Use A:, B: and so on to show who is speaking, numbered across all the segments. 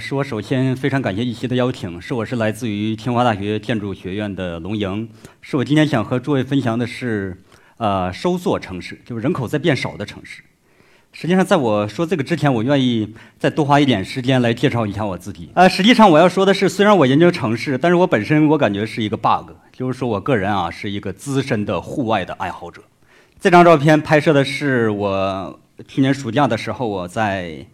A: 是我首先非常感谢一席的邀请，是我是来自于清华大学建筑学院的龙莹，是我今天想和诸位分享的是，呃，收缩城市，就是人口在变少的城市。实际上，在我说这个之前，我愿意再多花一点时间来介绍一下我自己。呃，实际上我要说的是，虽然我研究城市，但是我本身我感觉是一个 bug，就是说我个人啊是一个资深的户外的爱好者。这张照片拍摄的是我去年暑假的时候，我在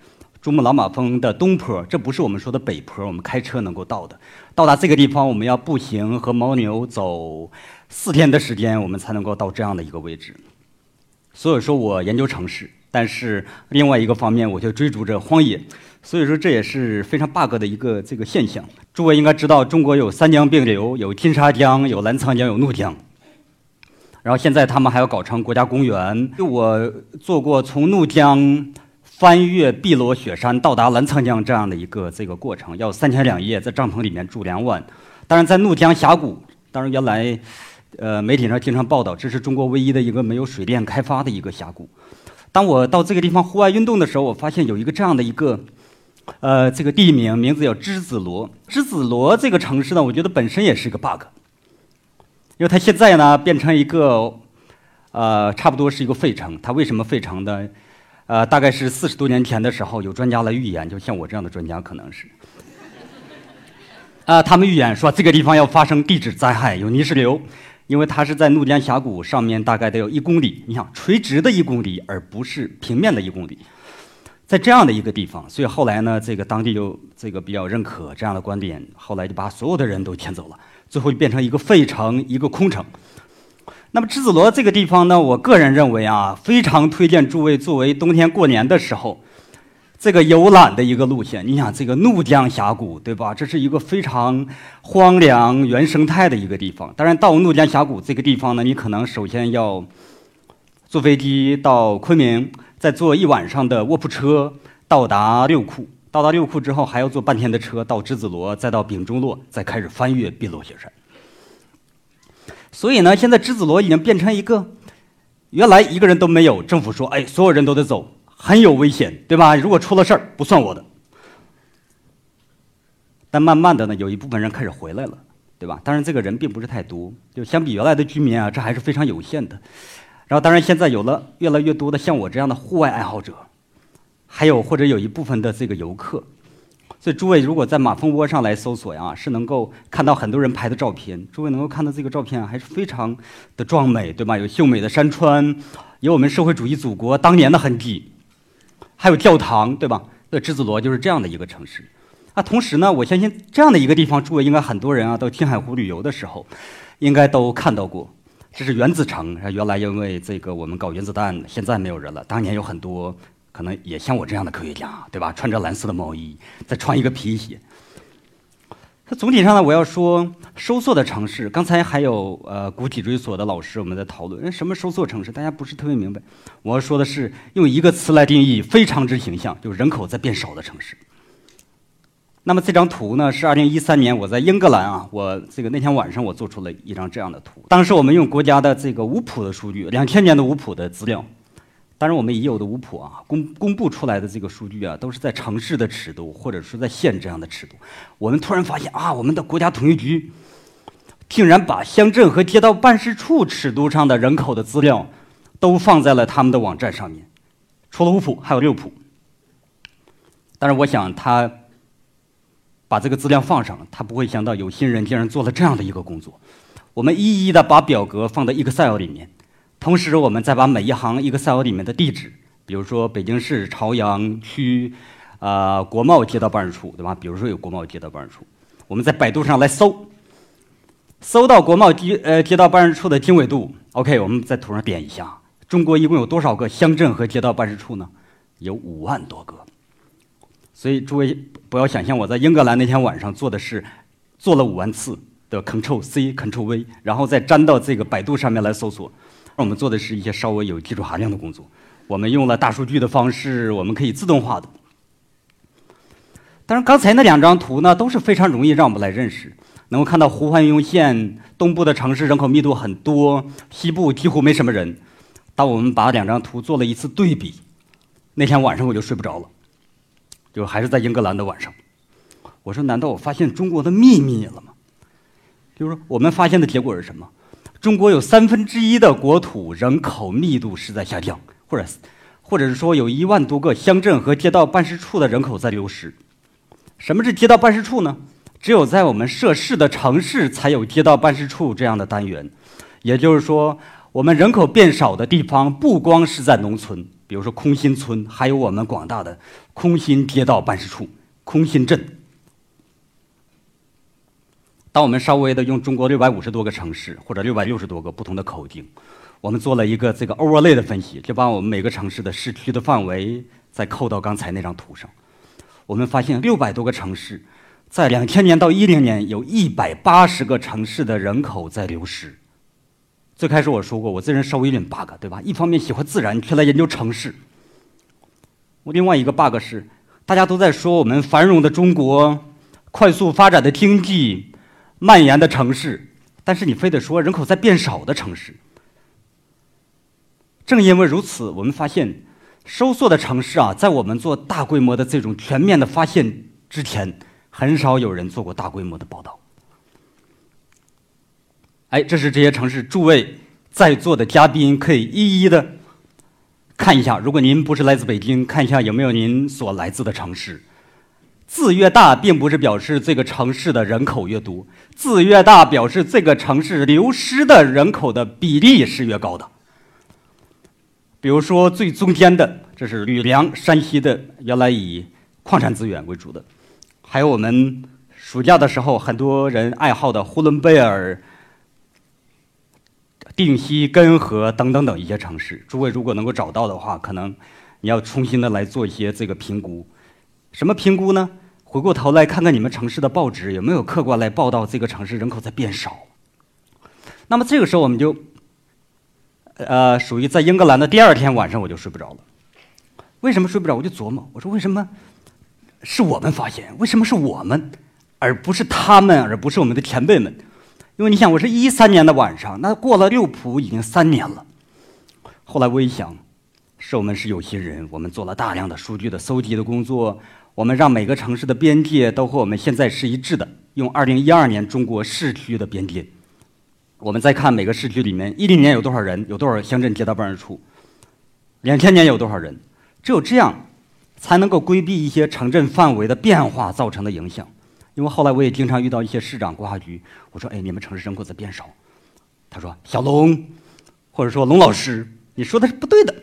A: 珠穆朗玛峰的东坡，这不是我们说的北坡，我们开车能够到的。到达这个地方，我们要步行和牦牛走四天的时间，我们才能够到这样的一个位置。所以说我研究城市。但是另外一个方面，我就追逐着荒野，所以说这也是非常 bug 的一个这个现象。诸位应该知道，中国有三江并流，有金沙江，有澜沧江，有怒江。然后现在他们还要搞成国家公园。就我做过从怒江翻越碧罗雪山到达澜沧江这样的一个这个过程，要三天两夜在帐篷里面住两晚。当然在怒江峡谷，当然原来，呃，媒体上经常报道，这是中国唯一的一个没有水电开发的一个峡谷。当我到这个地方户外运动的时候，我发现有一个这样的一个，呃，这个地名名字叫栀子罗。栀子罗这个城市呢，我觉得本身也是一个 bug，因为它现在呢变成一个，呃，差不多是一个废城。它为什么废城呢？呃，大概是四十多年前的时候，有专家来预言，就像我这样的专家可能是，啊，他们预言说这个地方要发生地质灾害，有泥石流。因为它是在怒江峡谷上面，大概得有一公里。你想，垂直的一公里，而不是平面的一公里，在这样的一个地方，所以后来呢，这个当地就这个比较认可这样的观点，后来就把所有的人都迁走了，最后就变成一个废城，一个空城。那么栀子罗这个地方呢，我个人认为啊，非常推荐诸位作为冬天过年的时候。这个游览的一个路线，你想这个怒江峡谷，对吧？这是一个非常荒凉原生态的一个地方。当然，到怒江峡谷这个地方呢，你可能首先要坐飞机到昆明，再坐一晚上的卧铺车到达六库。到达六库之后，还要坐半天的车到栀子罗，再到丙中洛，再开始翻越碧罗雪山。所以呢，现在栀子罗已经变成一个原来一个人都没有，政府说，哎，所有人都得走。很有危险，对吧？如果出了事儿，不算我的。但慢慢的呢，有一部分人开始回来了，对吧？当然，这个人并不是太多，就相比原来的居民啊，这还是非常有限的。然后，当然现在有了越来越多的像我这样的户外爱好者，还有或者有一部分的这个游客。所以，诸位如果在马蜂窝上来搜索呀，是能够看到很多人拍的照片。诸位能够看到这个照片还是非常的壮美，对吧？有秀美的山川，有我们社会主义祖国当年的痕迹。还有教堂，对吧？那栀子罗就是这样的一个城市。啊，同时呢，我相信这样的一个地方，诸位应该很多人啊，到青海湖旅游的时候，应该都看到过。这是原子城，原来因为这个我们搞原子弹，现在没有人了。当年有很多可能也像我这样的科学家，对吧？穿着蓝色的毛衣，再穿一个皮鞋。它总体上呢，我要说收缩的城市。刚才还有呃古脊椎所的老师我们在讨论，什么收缩城市？大家不是特别明白。我要说的是用一个词来定义，非常之形象，就是人口在变少的城市。那么这张图呢，是二零一三年我在英格兰啊，我这个那天晚上我做出了一张这样的图。当时我们用国家的这个五普的数据，两千年的五普的资料。当然，我们已有的五普啊，公公布出来的这个数据啊，都是在城市的尺度，或者说在县这样的尺度。我们突然发现啊，我们的国家统计局竟然把乡镇和街道办事处尺度上的人口的资料都放在了他们的网站上面，除了五普，还有六普。但是，我想他把这个资料放上，他不会想到有心人竟然做了这样的一个工作。我们一一的把表格放在 Excel 里面。同时，我们再把每一行 Excel 里面的地址，比如说北京市朝阳区，啊国贸街道办事处，对吧？比如说有国贸街道办事处，我们在百度上来搜，搜到国贸街呃街道办事处的经纬度，OK，我们在图上点一下，中国一共有多少个乡镇和街道办事处呢？有五万多个。所以诸位不要想象我在英格兰那天晚上做的是做了五万次的 Ctrl C Ctrl V，然后再粘到这个百度上面来搜索。我们做的是一些稍微有技术含量的工作，我们用了大数据的方式，我们可以自动化的。当然，刚才那两张图呢都是非常容易让我们来认识，能够看到胡汉庸县东部的城市人口密度很多，西部几乎没什么人。当我们把两张图做了一次对比，那天晚上我就睡不着了，就还是在英格兰的晚上，我说：“难道我发现中国的秘密了吗？”就是说，我们发现的结果是什么？中国有三分之一的国土人口密度是在下降，或者，或者是说有一万多个乡镇和街道办事处的人口在流失。什么是街道办事处呢？只有在我们涉事的城市才有街道办事处这样的单元。也就是说，我们人口变少的地方不光是在农村，比如说空心村，还有我们广大的空心街道办事处、空心镇。当我们稍微的用中国六百五十多个城市或者六百六十多个不同的口径，我们做了一个这个 overlay 的分析，就把我们每个城市的市区的范围再扣到刚才那张图上。我们发现六百多个城市，在两千年到一零年，有一百八十个城市的人口在流失。最开始我说过，我这人稍微有点 bug，对吧？一方面喜欢自然，却来研究城市。我另外一个 bug 是，大家都在说我们繁荣的中国，快速发展的经济。蔓延的城市，但是你非得说人口在变少的城市。正因为如此，我们发现收缩的城市啊，在我们做大规模的这种全面的发现之前，很少有人做过大规模的报道。哎，这是这些城市，诸位在座的嘉宾可以一一的看一下。如果您不是来自北京，看一下有没有您所来自的城市。字越大，并不是表示这个城市的人口越多，字越大，表示这个城市流失的人口的比例是越高的。比如说最中间的，这是吕梁，山西的，原来以矿产资源为主的；还有我们暑假的时候很多人爱好的呼伦贝尔、定西、根河等等等一些城市。诸位如果能够找到的话，可能你要重新的来做一些这个评估。什么评估呢？回过头来看看你们城市的报纸有没有客观来报道这个城市人口在变少。那么这个时候我们就，呃，属于在英格兰的第二天晚上我就睡不着了。为什么睡不着？我就琢磨，我说为什么是我们发现？为什么是我们，而不是他们，而不是我们的前辈们？因为你想，我是一三年的晚上，那过了六普已经三年了。后来我一想，是我们是有心人，我们做了大量的数据的搜集的工作。我们让每个城市的边界都和我们现在是一致的，用二零一二年中国市区的边界。我们再看每个市区里面，一零年有多少人，有多少乡镇街道办事处，两千年有多少人，只有这样，才能够规避一些城镇范围的变化造成的影响。因为后来我也经常遇到一些市长、规划局，我说：“哎，你们城市人口在变少。”他说：“小龙，或者说龙老师，你说的是不对的。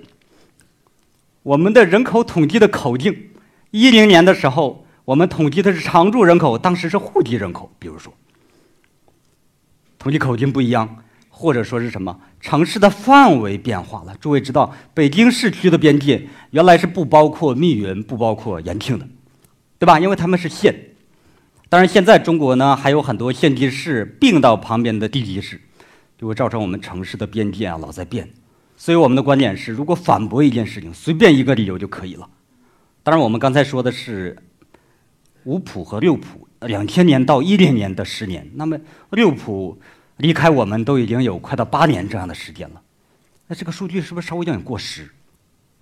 A: 我们的人口统计的口径。”一零年的时候，我们统计的是常住人口，当时是户籍人口。比如说，统计口径不一样，或者说是什么城市的范围变化了。诸位知道，北京市区的边界原来是不包括密云、不包括延庆的，对吧？因为他们是县。当然，现在中国呢还有很多县级市并到旁边的地级市，就会造成我们城市的边界啊老在变。所以我们的观点是，如果反驳一件事情，随便一个理由就可以了。当然，我们刚才说的是五普和六普，两千年到一零年的十年。那么六普离开我们都已经有快到八年这样的时间了。那这个数据是不是稍微有点过时？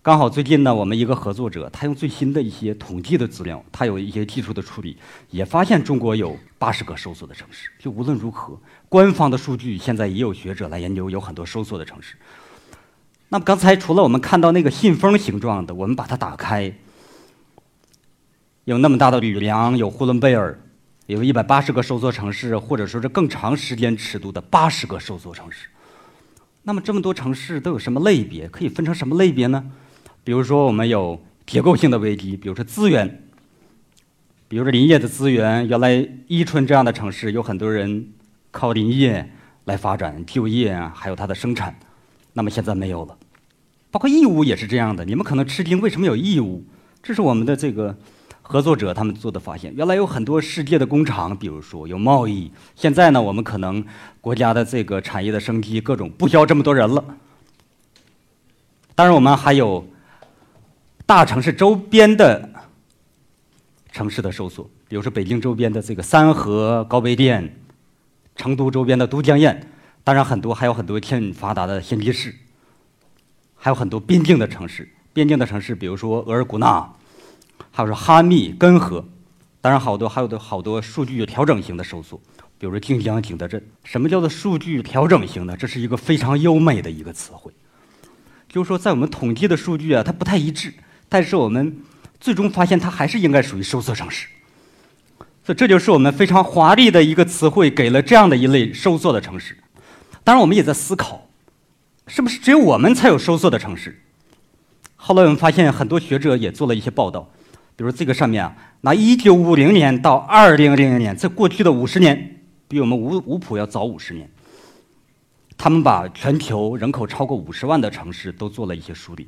A: 刚好最近呢，我们一个合作者他用最新的一些统计的资料，他有一些技术的处理，也发现中国有八十个收缩的城市。就无论如何，官方的数据现在也有学者来研究，有很多收缩的城市。那么刚才除了我们看到那个信封形状的，我们把它打开。有那么大的吕梁，有呼伦贝尔，有一百八十个收缩城市，或者说是更长时间尺度的八十个收缩城市。那么这么多城市都有什么类别？可以分成什么类别呢？比如说我们有结构性的危机，比如说资源，比如说林业的资源。原来伊春这样的城市有很多人靠林业来发展就业啊，还有它的生产。那么现在没有了。包括义乌也是这样的。你们可能吃惊，为什么有义乌？这是我们的这个。合作者他们做的发现，原来有很多世界的工厂，比如说有贸易。现在呢，我们可能国家的这个产业的升级，各种不需要这么多人了。当然，我们还有大城市周边的城市的收缩，比如说北京周边的这个三河、高碑店，成都周边的都江堰。当然，很多还有很多欠发达的县级市，还有很多边境的城市。边境的城市，比如说额尔古纳。还有说哈密、根河，当然，好多还有的好多数据调整型的收缩，比如说晋江、景德镇。什么叫做数据调整型呢？这是一个非常优美的一个词汇，就是说在我们统计的数据啊，它不太一致，但是我们最终发现它还是应该属于收缩城市。所以这就是我们非常华丽的一个词汇，给了这样的一类收缩的城市。当然，我们也在思考，是不是只有我们才有收缩的城市？后来我们发现，很多学者也做了一些报道，比如这个上面啊，拿一九五零年到二零零零年，在过去的50年，比我们五五普要早50年。他们把全球人口超过50万的城市都做了一些梳理，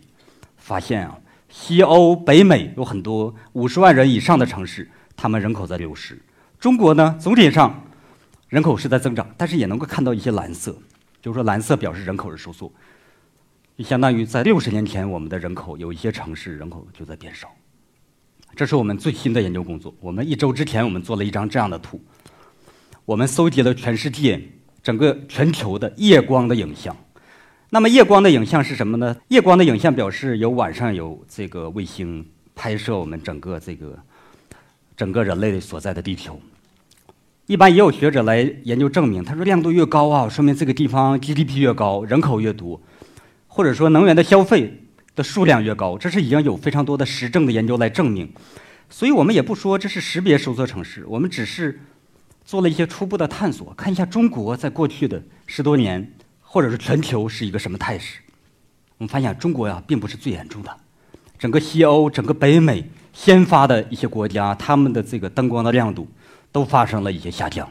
A: 发现啊，西欧、北美有很多50万人以上的城市。他们人口在流失，中国呢总体上人口是在增长，但是也能够看到一些蓝色，就是说蓝色表示人口是收缩，就相当于在六十年前我们的人口有一些城市人口就在变少。这是我们最新的研究工作。我们一周之前我们做了一张这样的图，我们搜集了全世界整个全球的夜光的影像。那么夜光的影像是什么呢？夜光的影像表示有晚上有这个卫星拍摄我们整个这个。整个人类所在的地球，一般也有学者来研究证明。他说，亮度越高啊，说明这个地方 GDP 越高，人口越多，或者说能源的消费的数量越高。这是已经有非常多的实证的研究来证明。所以我们也不说这是识别收缩城市，我们只是做了一些初步的探索，看一下中国在过去的十多年，或者是全球是一个什么态势。我们发现中国呀，并不是最严重的，整个西欧，整个北美。先发的一些国家，他们的这个灯光的亮度都发生了一些下降。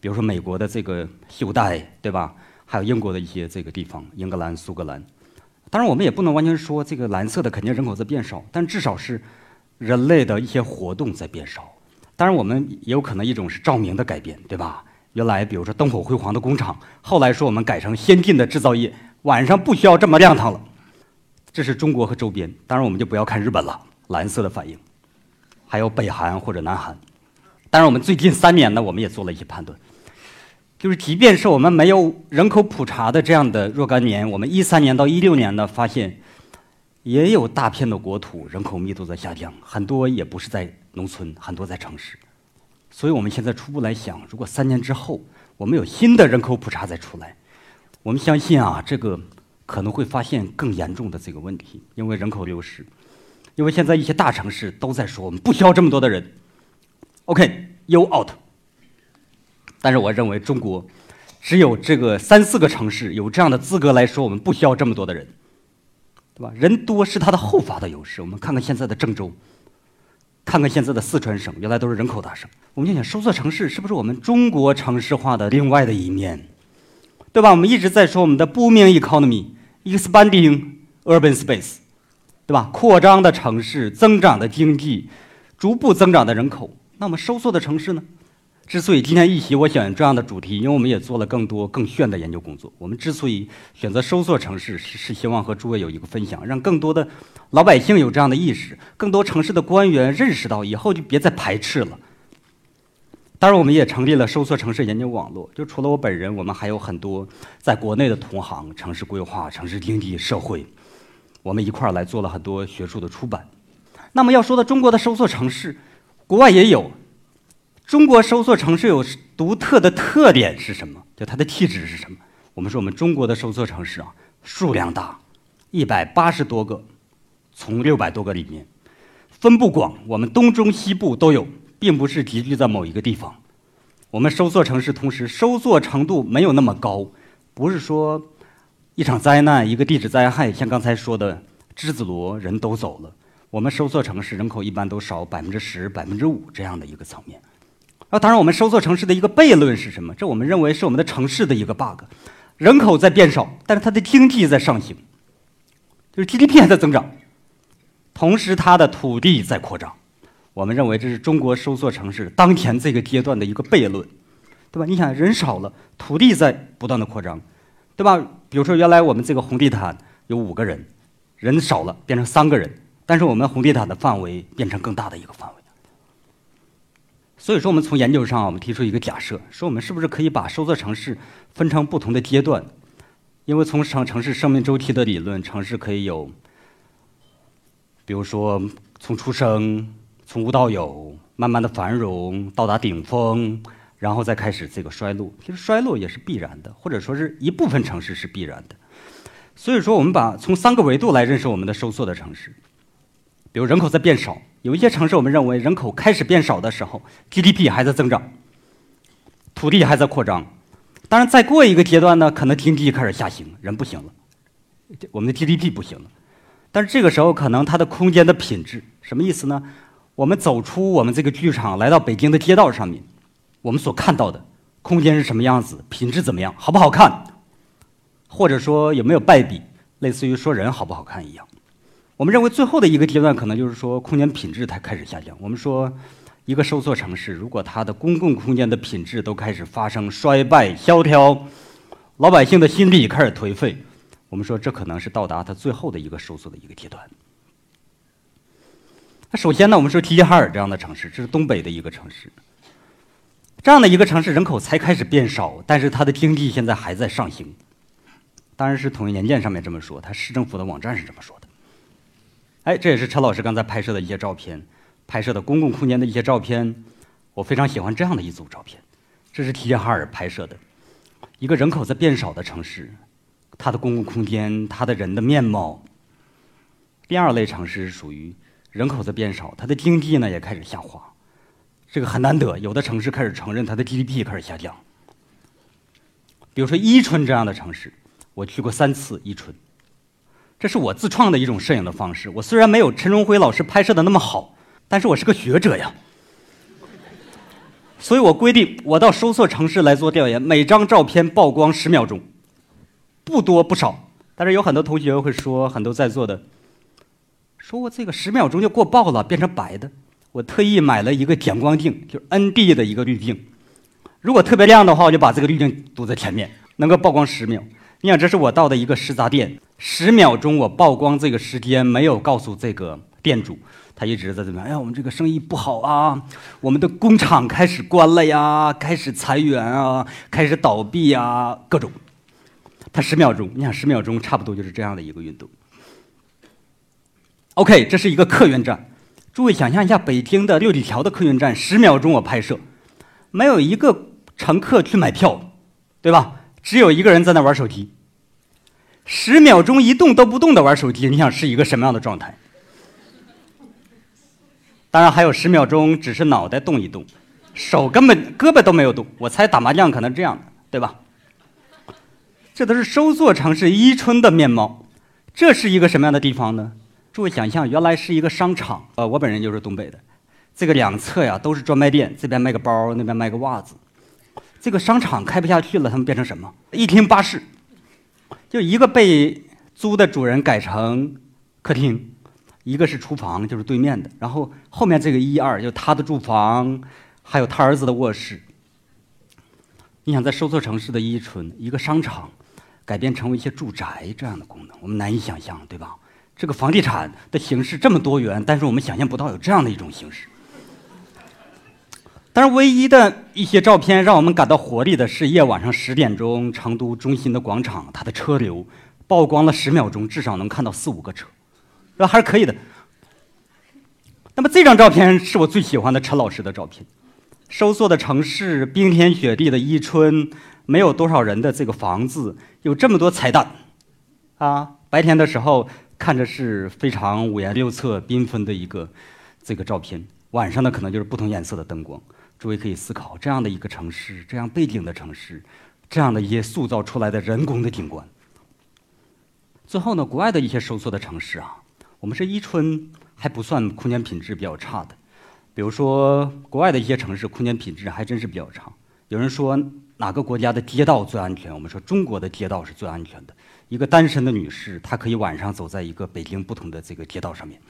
A: 比如说美国的这个袖带，对吧？还有英国的一些这个地方，英格兰、苏格兰。当然，我们也不能完全说这个蓝色的肯定人口在变少，但至少是人类的一些活动在变少。当然，我们也有可能一种是照明的改变，对吧？原来比如说灯火辉煌的工厂，后来说我们改成先进的制造业，晚上不需要这么亮堂了。这是中国和周边，当然我们就不要看日本了。蓝色的反应，还有北韩或者南韩。当然，我们最近三年呢，我们也做了一些判断，就是即便是我们没有人口普查的这样的若干年，我们一三年到一六年呢，发现也有大片的国土人口密度在下降，很多也不是在农村，很多在城市。所以我们现在初步来想，如果三年之后我们有新的人口普查再出来，我们相信啊，这个可能会发现更严重的这个问题，因为人口流失。因为现在一些大城市都在说我们不需要这么多的人，OK，you out。但是我认为中国只有这个三四个城市有这样的资格来说我们不需要这么多的人，对吧？人多是它的后发的优势。我们看看现在的郑州，看看现在的四川省，原来都是人口大省。我们就想收缩城市是不是我们中国城市化的另外的一面，对吧？我们一直在说我们的 booming economy，expanding urban space。对吧？扩张的城市，增长的经济，逐步增长的人口。那么收缩的城市呢？之所以今天一席我选这样的主题，因为我们也做了更多更炫的研究工作。我们之所以选择收缩城市，是是希望和诸位有一个分享，让更多的老百姓有这样的意识，更多城市的官员认识到以后就别再排斥了。当然，我们也成立了收缩城市研究网络。就除了我本人，我们还有很多在国内的同行，城市规划、城市经济、社会。我们一块儿来做了很多学术的出版。那么要说到中国的收缩城市，国外也有。中国收缩城市有独特的特点是什么？就它的气质是什么？我们说我们中国的收缩城市啊，数量大，一百八十多个，从六百多个里面，分布广，我们东中西部都有，并不是集聚在某一个地方。我们收缩城市，同时收缩程度没有那么高，不是说。一场灾难，一个地质灾害，像刚才说的栀子罗，人都走了。我们收缩城市人口一般都少百分之十、百分之五这样的一个层面。啊，当然，我们收缩城市的一个悖论是什么？这我们认为是我们的城市的一个 bug。人口在变少，但是它的经济在上行，就是 GDP 还在增长，同时它的土地在扩张。我们认为这是中国收缩城市当前这个阶段的一个悖论，对吧？你想，人少了，土地在不断的扩张。对吧？比如说，原来我们这个红地毯有五个人，人少了变成三个人，但是我们红地毯的范围变成更大的一个范围。所以说，我们从研究上，我们提出一个假设，说我们是不是可以把收缩城市分成不同的阶段？因为从城城市生命周期的理论，城市可以有，比如说从出生、从无到有、慢慢的繁荣到达顶峰，然后再开始这个衰落。其实衰落也是必然的，或者说是一部分城市是必然的。所以说，我们把从三个维度来认识我们的收缩的城市。比如人口在变少，有一些城市我们认为人口开始变少的时候，GDP 还在增长，土地还在扩张。当然，再过一个阶段呢，可能经济开始下行，人不行了，我们的 GDP 不行了。但是这个时候，可能它的空间的品质什么意思呢？我们走出我们这个剧场，来到北京的街道上面，我们所看到的空间是什么样子？品质怎么样？好不好看？或者说有没有败笔？类似于说人好不好看一样。我们认为最后的一个阶段，可能就是说空间品质才开始下降。我们说，一个收缩城市，如果它的公共空间的品质都开始发生衰败、萧条，老百姓的心理开始颓废，我们说这可能是到达它最后的一个收缩的一个阶段。那首先呢，我们说齐齐哈尔这样的城市，这是东北的一个城市，这样的一个城市人口才开始变少，但是它的经济现在还在上行。当然是统一年鉴上面这么说，它市政府的网站是这么说的。哎，这也是陈老师刚才拍摄的一些照片，拍摄的公共空间的一些照片。我非常喜欢这样的一组照片，这是齐齐哈尔拍摄的，一个人口在变少的城市，它的公共空间，它的人的面貌。第二类城市属于人口在变少，它的经济呢也开始下滑，这个很难得，有的城市开始承认它的 GDP 开始下降。比如说伊春这样的城市，我去过三次伊春。这是我自创的一种摄影的方式。我虽然没有陈荣辉老师拍摄的那么好，但是我是个学者呀。所以我规定，我到收缩城市来做调研，每张照片曝光十秒钟，不多不少。但是有很多同学会说，很多在座的，说我这个十秒钟就过曝了，变成白的。我特意买了一个减光镜，就是 ND 的一个滤镜。如果特别亮的话，我就把这个滤镜堵在前面，能够曝光十秒。你想，这是我到的一个食杂店，十秒钟我曝光这个时间，没有告诉这个店主，他一直在这边。哎呀，我们这个生意不好啊，我们的工厂开始关了呀，开始裁员啊，开始倒闭啊，各种。他十秒钟，你想十秒钟，差不多就是这样的一个运动。OK，这是一个客运站，诸位想象一下，北京的六里桥的客运站，十秒钟我拍摄，没有一个乘客去买票，对吧？只有一个人在那玩手机，十秒钟一动都不动的玩手机，你想是一个什么样的状态？当然还有十秒钟只是脑袋动一动，手根本胳膊都没有动。我猜打麻将可能这样的，对吧？这都是收缩城市伊春的面貌。这是一个什么样的地方呢？诸位想象，原来是一个商场。呃，我本人就是东北的，这个两侧呀都是专卖店，这边卖个包，那边卖个袜子。这个商场开不下去了，他们变成什么？一厅八室，就一个被租的主人改成客厅，一个是厨房，就是对面的。然后后面这个一二，就他的住房，还有他儿子的卧室。你想在收缩城市的伊春，一个商场改变成为一些住宅这样的功能，我们难以想象，对吧？这个房地产的形式这么多元，但是我们想象不到有这样的一种形式。但是唯一的一些照片让我们感到活力的是夜晚上十点钟，成都中心的广场，它的车流曝光了十秒钟，至少能看到四五个车，是吧？还是可以的。那么这张照片是我最喜欢的陈老师的照片，收缩的城市，冰天雪地的伊春，没有多少人的这个房子，有这么多彩蛋，啊，白天的时候看着是非常五颜六色、缤纷的一个这个照片，晚上呢可能就是不同颜色的灯光。诸位可以思考，这样的一个城市，这样背景的城市，这样的一些塑造出来的人工的景观。最后呢，国外的一些收缩的城市啊，我们是伊春还不算空间品质比较差的。比如说，国外的一些城市空间品质还真是比较差。有人说哪个国家的街道最安全？我们说中国的街道是最安全的。一个单身的女士，她可以晚上走在一个北京不同的这个街道上面。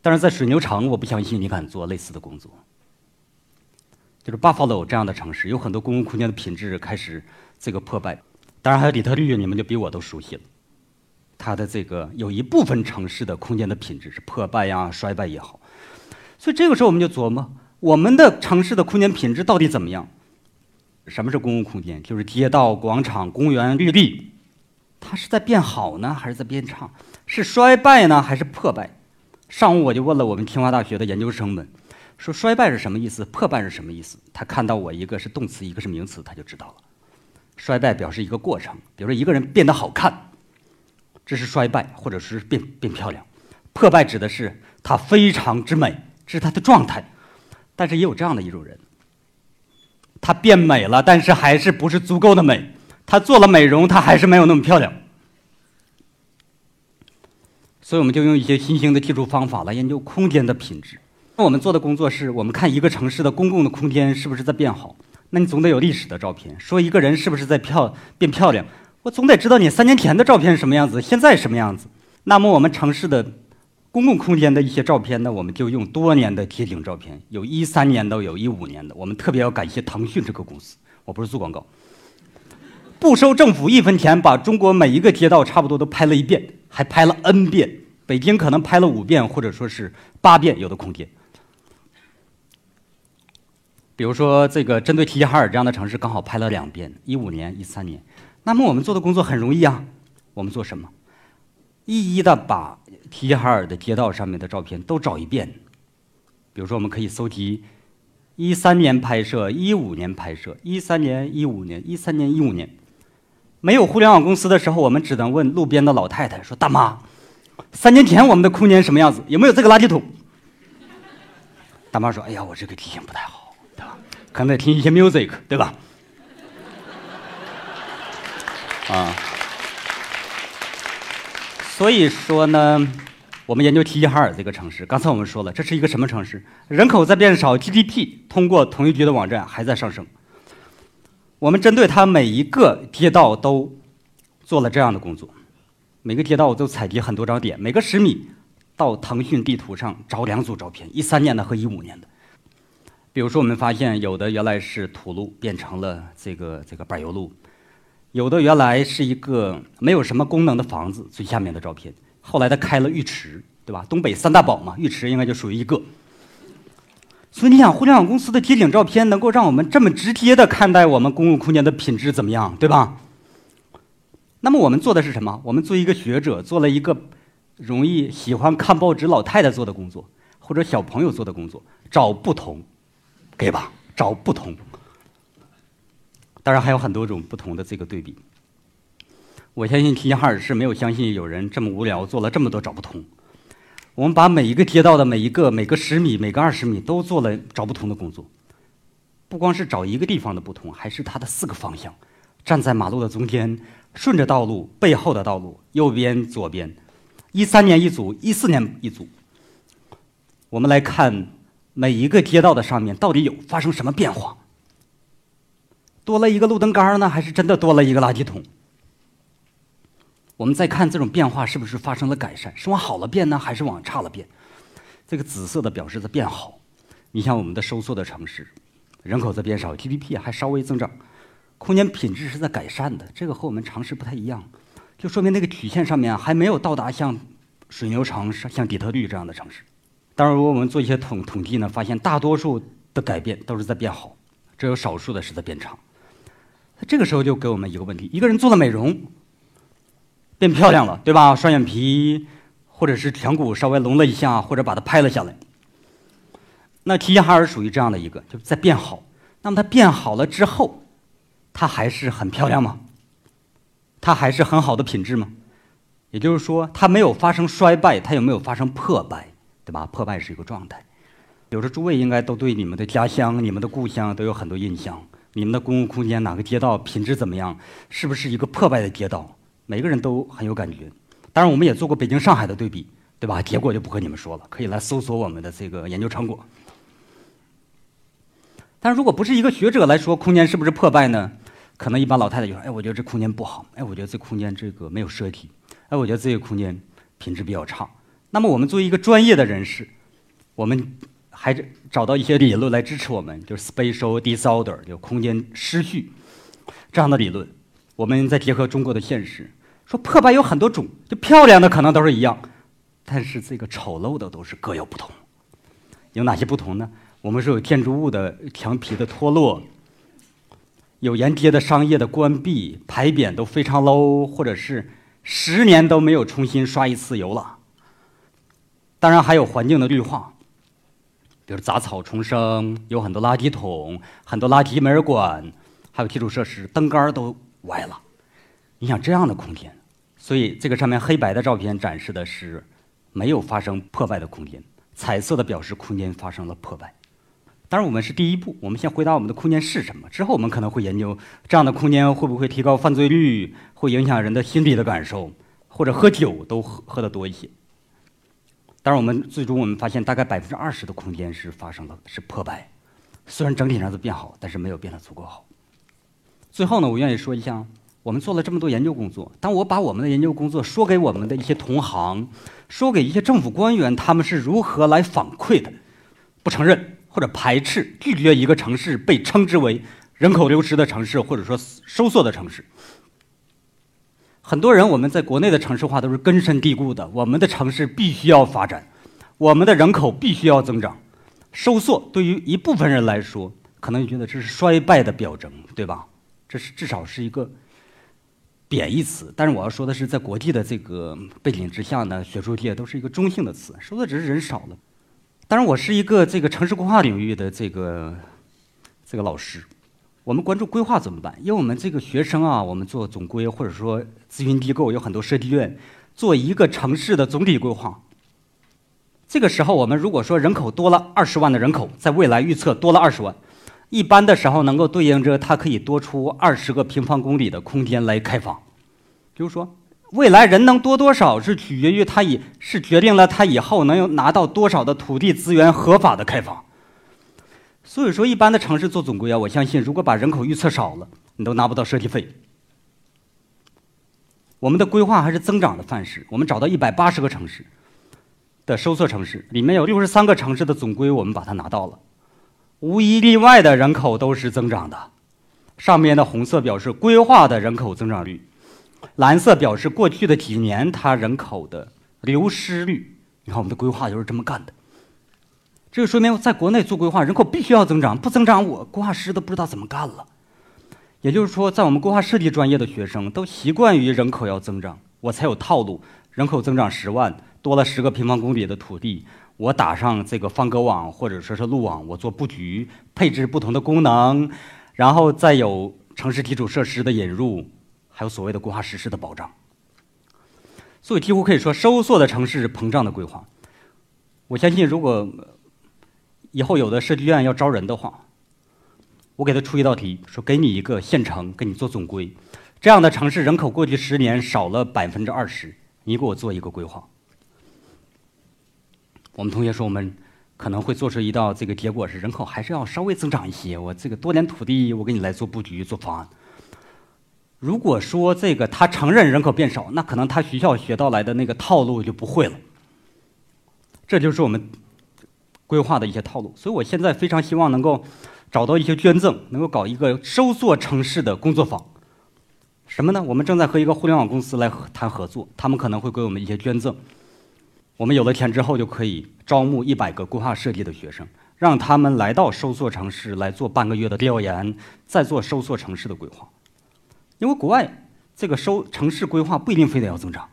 A: 但是在水牛城，我不相信你敢做类似的工作。就是 Buffalo 这样的城市，有很多公共空间的品质开始这个破败。当然还有底特律，你们就比我都熟悉了。它的这个有一部分城市的空间的品质是破败呀、衰败也好。所以这个时候我们就琢磨，我们的城市的空间品质到底怎么样？什么是公共空间？就是街道、广场、公园、绿地，它是在变好呢，还是在变差？是衰败呢，还是破败？上午我就问了我们清华大学的研究生们。说衰败是什么意思，破败是什么意思。他看到我一个是动词，一个是名词，他就知道了。衰败表示一个过程，比如说一个人变得好看，这是衰败，或者是变变漂亮。破败指的是他非常之美，这是他的状态。但是也有这样的一种人，他变美了，但是还是不是足够的美。他做了美容，他还是没有那么漂亮。所以我们就用一些新兴的技术方法来研究空间的品质。那我们做的工作是我们看一个城市的公共的空间是不是在变好。那你总得有历史的照片，说一个人是不是在漂变漂亮，我总得知道你三年前的照片是什么样子，现在什么样子。那么我们城市的公共空间的一些照片呢，我们就用多年的贴景照片，有一三年的，有一五年的。我们特别要感谢腾讯这个公司，我不是做广告，不收政府一分钱，把中国每一个街道差不多都拍了一遍，还拍了 N 遍。北京可能拍了五遍，或者说是八遍，有的空间。比如说，这个针对齐齐哈尔这样的城市，刚好拍了两遍，一五年、一三年。那么我们做的工作很容易啊，我们做什么？一一的把齐齐哈尔的街道上面的照片都找一遍。比如说，我们可以搜集一三年拍摄、一五年拍摄、一三年、一五年、一三年、一五年。没有互联网公司的时候，我们只能问路边的老太太说：“大妈，三年前我们的空间什么样子？有没有这个垃圾桶？”大妈说：“哎呀，我这个记性不太好。”可能听一些 music，对吧？啊，所以说呢，我们研究齐齐哈尔这个城市。刚才我们说了，这是一个什么城市？人口在变少，GDP 通过统计局的网站还在上升。我们针对它每一个街道都做了这样的工作，每个街道都采集很多张点，每个十米到腾讯地图上找两组照片，一三年的和一五年的。比如说，我们发现有的原来是土路，变成了这个这个柏油路；有的原来是一个没有什么功能的房子，最下面的照片，后来他开了浴池，对吧？东北三大宝嘛，浴池应该就属于一个。所以你想，互联网公司的街景照片能够让我们这么直接的看待我们公共空间的品质怎么样，对吧？那么我们做的是什么？我们作为一个学者，做了一个容易喜欢看报纸老太太做的工作，或者小朋友做的工作，找不同。给吧，找不同。当然还有很多种不同的这个对比。我相信齐齐哈尔市没有相信有人这么无聊做了这么多找不同。我们把每一个街道的每一个每个十米每个二十米都做了找不同的工作。不光是找一个地方的不同，还是它的四个方向：站在马路的中间，顺着道路背后的道路，右边左边，一三年一组，一四年一组。我们来看。每一个街道的上面到底有发生什么变化？多了一个路灯杆呢，还是真的多了一个垃圾桶？我们再看这种变化是不是发生了改善？是往好了变呢，还是往差了变？这个紫色的表示在变好。你像我们的收缩的城市，人口在变少，GDP 还稍微增长，空间品质是在改善的。这个和我们常识不太一样，就说明那个曲线上面还没有到达像水牛城、像底特律这样的城市。当然，如果我们做一些统统计呢，发现大多数的改变都是在变好，只有少数的是在变差。那这个时候就给我们一个问题：一个人做了美容，变漂亮了，对吧？双眼皮或者是颧骨稍微隆了一下，或者把它拍了下来。那齐齐哈尔属于这样的一个，就是在变好。那么它变好了之后，它还是很漂亮吗？它还是很好的品质吗？也就是说，它没有发生衰败，它有没有发生破败？对吧？破败是一个状态。比如说，诸位应该都对你们的家乡、你们的故乡都有很多印象。你们的公共空间哪个街道品质怎么样？是不是一个破败的街道？每个人都很有感觉。当然，我们也做过北京、上海的对比，对吧？结果就不和你们说了，可以来搜索我们的这个研究成果。但如果不是一个学者来说，空间是不是破败呢？可能一般老太太就说：“哎，我觉得这空间不好。哎，我觉得这空间这个没有设计。哎，我觉得这个空间品质比较差。”那么，我们作为一个专业的人士，我们还找到一些理论来支持我们，就是 spatial disorder，就空间失序这样的理论。我们再结合中国的现实，说破败有很多种，就漂亮的可能都是一样，但是这个丑陋的都是各有不同。有哪些不同呢？我们说有建筑物的墙皮的脱落，有沿街的商业的关闭，牌匾都非常 low，或者是十年都没有重新刷一次油了。当然还有环境的绿化，比如杂草丛生，有很多垃圾桶，很多垃圾没人管，还有基础设施，灯杆都歪了。你想这样的空间，所以这个上面黑白的照片展示的是没有发生破败的空间，彩色的表示空间发生了破败。当然，我们是第一步，我们先回答我们的空间是什么，之后我们可能会研究这样的空间会不会提高犯罪率，会影响人的心理的感受，或者喝酒都喝喝得多一些。当然，我们最终我们发现，大概百分之二十的空间是发生了是破败，虽然整体上是变好，但是没有变得足够好。最后呢，我愿意说一下，我们做了这么多研究工作，当我把我们的研究工作说给我们的一些同行，说给一些政府官员，他们是如何来反馈的？不承认或者排斥、拒绝一个城市被称之为人口流失的城市，或者说收缩的城市。很多人，我们在国内的城市化都是根深蒂固的。我们的城市必须要发展，我们的人口必须要增长。收缩对于一部分人来说，可能觉得这是衰败的表征，对吧？这是至少是一个贬义词。但是我要说的是，在国际的这个背景之下呢，学术界都是一个中性的词。收缩只是人少了。当然，我是一个这个城市规划领域的这个这个老师。我们关注规划怎么办？因为我们这个学生啊，我们做总规或者说咨询机构有很多设计院，做一个城市的总体规划。这个时候，我们如果说人口多了二十万的人口，在未来预测多了二十万，一般的时候能够对应着它可以多出二十个平方公里的空间来开发。比如说，未来人能多多少是取决于它以是决定了它以后能有拿到多少的土地资源合法的开发。所以说，一般的城市做总规啊，我相信，如果把人口预测少了，你都拿不到设计费。我们的规划还是增长的范式，我们找到一百八十个城市的收缩城市，里面有六十三个城市的总规，我们把它拿到了，无一例外的人口都是增长的。上面的红色表示规划的人口增长率，蓝色表示过去的几年它人口的流失率。你看，我们的规划就是这么干的。这个说明，在国内做规划，人口必须要增长，不增长，我规划师都不知道怎么干了。也就是说，在我们规划设计专业的学生都习惯于人口要增长，我才有套路。人口增长十万，多了十个平方公里的土地，我打上这个方格网或者说是路网，我做布局，配置不同的功能，然后再有城市基础设施的引入，还有所谓的规划实施的保障。所以，几乎可以说，收缩的城市膨胀的规划。我相信，如果以后有的设计院要招人的话，我给他出一道题，说给你一个县城，给你做总规，这样的城市人口过去十年少了百分之二十，你给我做一个规划。我们同学说，我们可能会做出一道这个结果是人口还是要稍微增长一些，我这个多点土地，我给你来做布局做方案。如果说这个他承认人口变少，那可能他学校学到来的那个套路就不会了。这就是我们。规划的一些套路，所以我现在非常希望能够找到一些捐赠，能够搞一个收缩城市的工作坊。什么呢？我们正在和一个互联网公司来谈合作，他们可能会给我们一些捐赠。我们有了钱之后，就可以招募一百个规划设计的学生，让他们来到收缩城市来做半个月的调研，再做收缩城市的规划。因为国外这个收城市规划不一定非得要增长。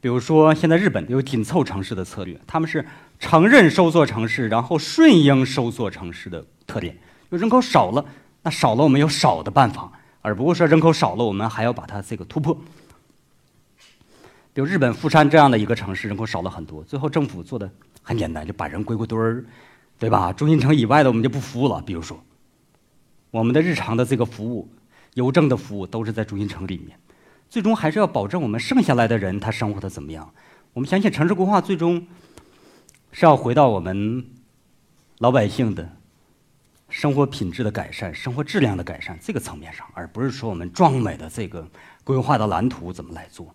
A: 比如说，现在日本有紧凑城市的策略，他们是承认收缩城市，然后顺应收缩城市的特点。就人口少了，那少了我们有少的办法，而不是说人口少了我们还要把它这个突破。比如日本富山这样的一个城市，人口少了很多，最后政府做的很简单，就把人归归堆儿，对吧？中心城以外的我们就不服务了。比如说，我们的日常的这个服务，邮政的服务都是在中心城里面。最终还是要保证我们剩下来的人他生活的怎么样？我们相信城市规划最终是要回到我们老百姓的生活品质的改善、生活质量的改善这个层面上，而不是说我们壮美的这个规划的蓝图怎么来做。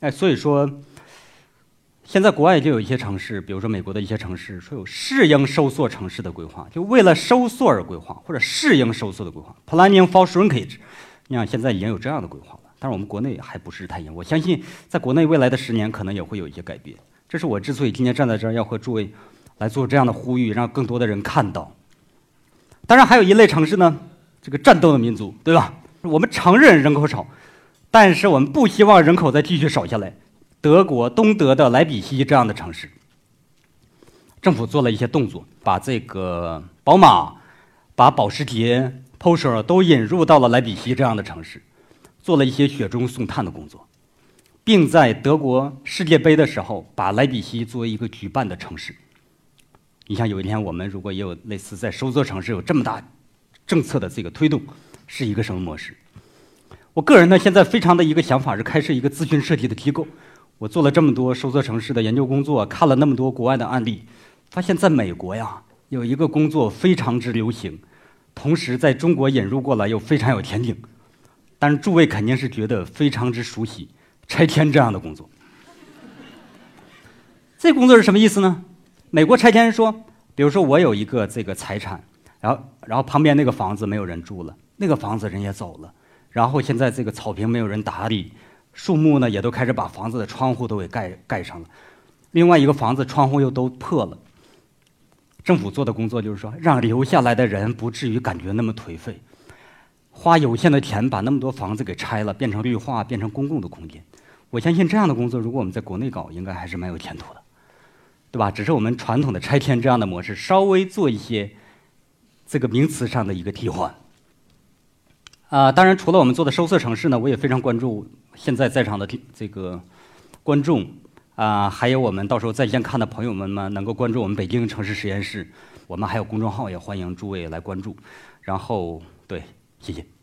A: 哎，所以说，现在国外就有一些城市，比如说美国的一些城市，说有适应收缩城市的规划，就为了收缩而规划，或者适应收缩的规划 （Planning for Shrinkage）。你看，现在已经有这样的规划了。但是我们国内还不是太严，我相信在国内未来的十年可能也会有一些改变。这是我之所以今天站在这儿要和诸位来做这样的呼吁，让更多的人看到。当然，还有一类城市呢，这个战斗的民族，对吧？我们承认人口少，但是我们不希望人口再继续少下来。德国东德的莱比锡这样的城市，政府做了一些动作，把这个宝马、把保时捷、Porsche 都引入到了莱比锡这样的城市，做了一些雪中送炭的工作，并在德国世界杯的时候把莱比锡作为一个举办的城市。你想，有一天我们如果也有类似在收缩城市有这么大政策的这个推动，是一个什么模式？我个人呢，现在非常的一个想法是开设一个咨询设计的机构。我做了这么多收缩城市的研究工作，看了那么多国外的案例，发现在美国呀，有一个工作非常之流行，同时在中国引入过来又非常有前景。但是诸位肯定是觉得非常之熟悉 拆迁这样的工作。这工作是什么意思呢？美国拆迁说，比如说我有一个这个财产，然后然后旁边那个房子没有人住了，那个房子人也走了。然后现在这个草坪没有人打理，树木呢也都开始把房子的窗户都给盖盖上了。另外一个房子窗户又都破了。政府做的工作就是说，让留下来的人不至于感觉那么颓废，花有限的钱把那么多房子给拆了，变成绿化，变成公共的空间。我相信这样的工作，如果我们在国内搞，应该还是蛮有前途的，对吧？只是我们传统的拆迁这样的模式，稍微做一些这个名词上的一个替换。啊，当然，除了我们做的收色城市呢，我也非常关注现在在场的这个观众啊，还有我们到时候在线看的朋友们们能够关注我们北京城市实验室，我们还有公众号，也欢迎诸位来关注。然后，对，谢谢。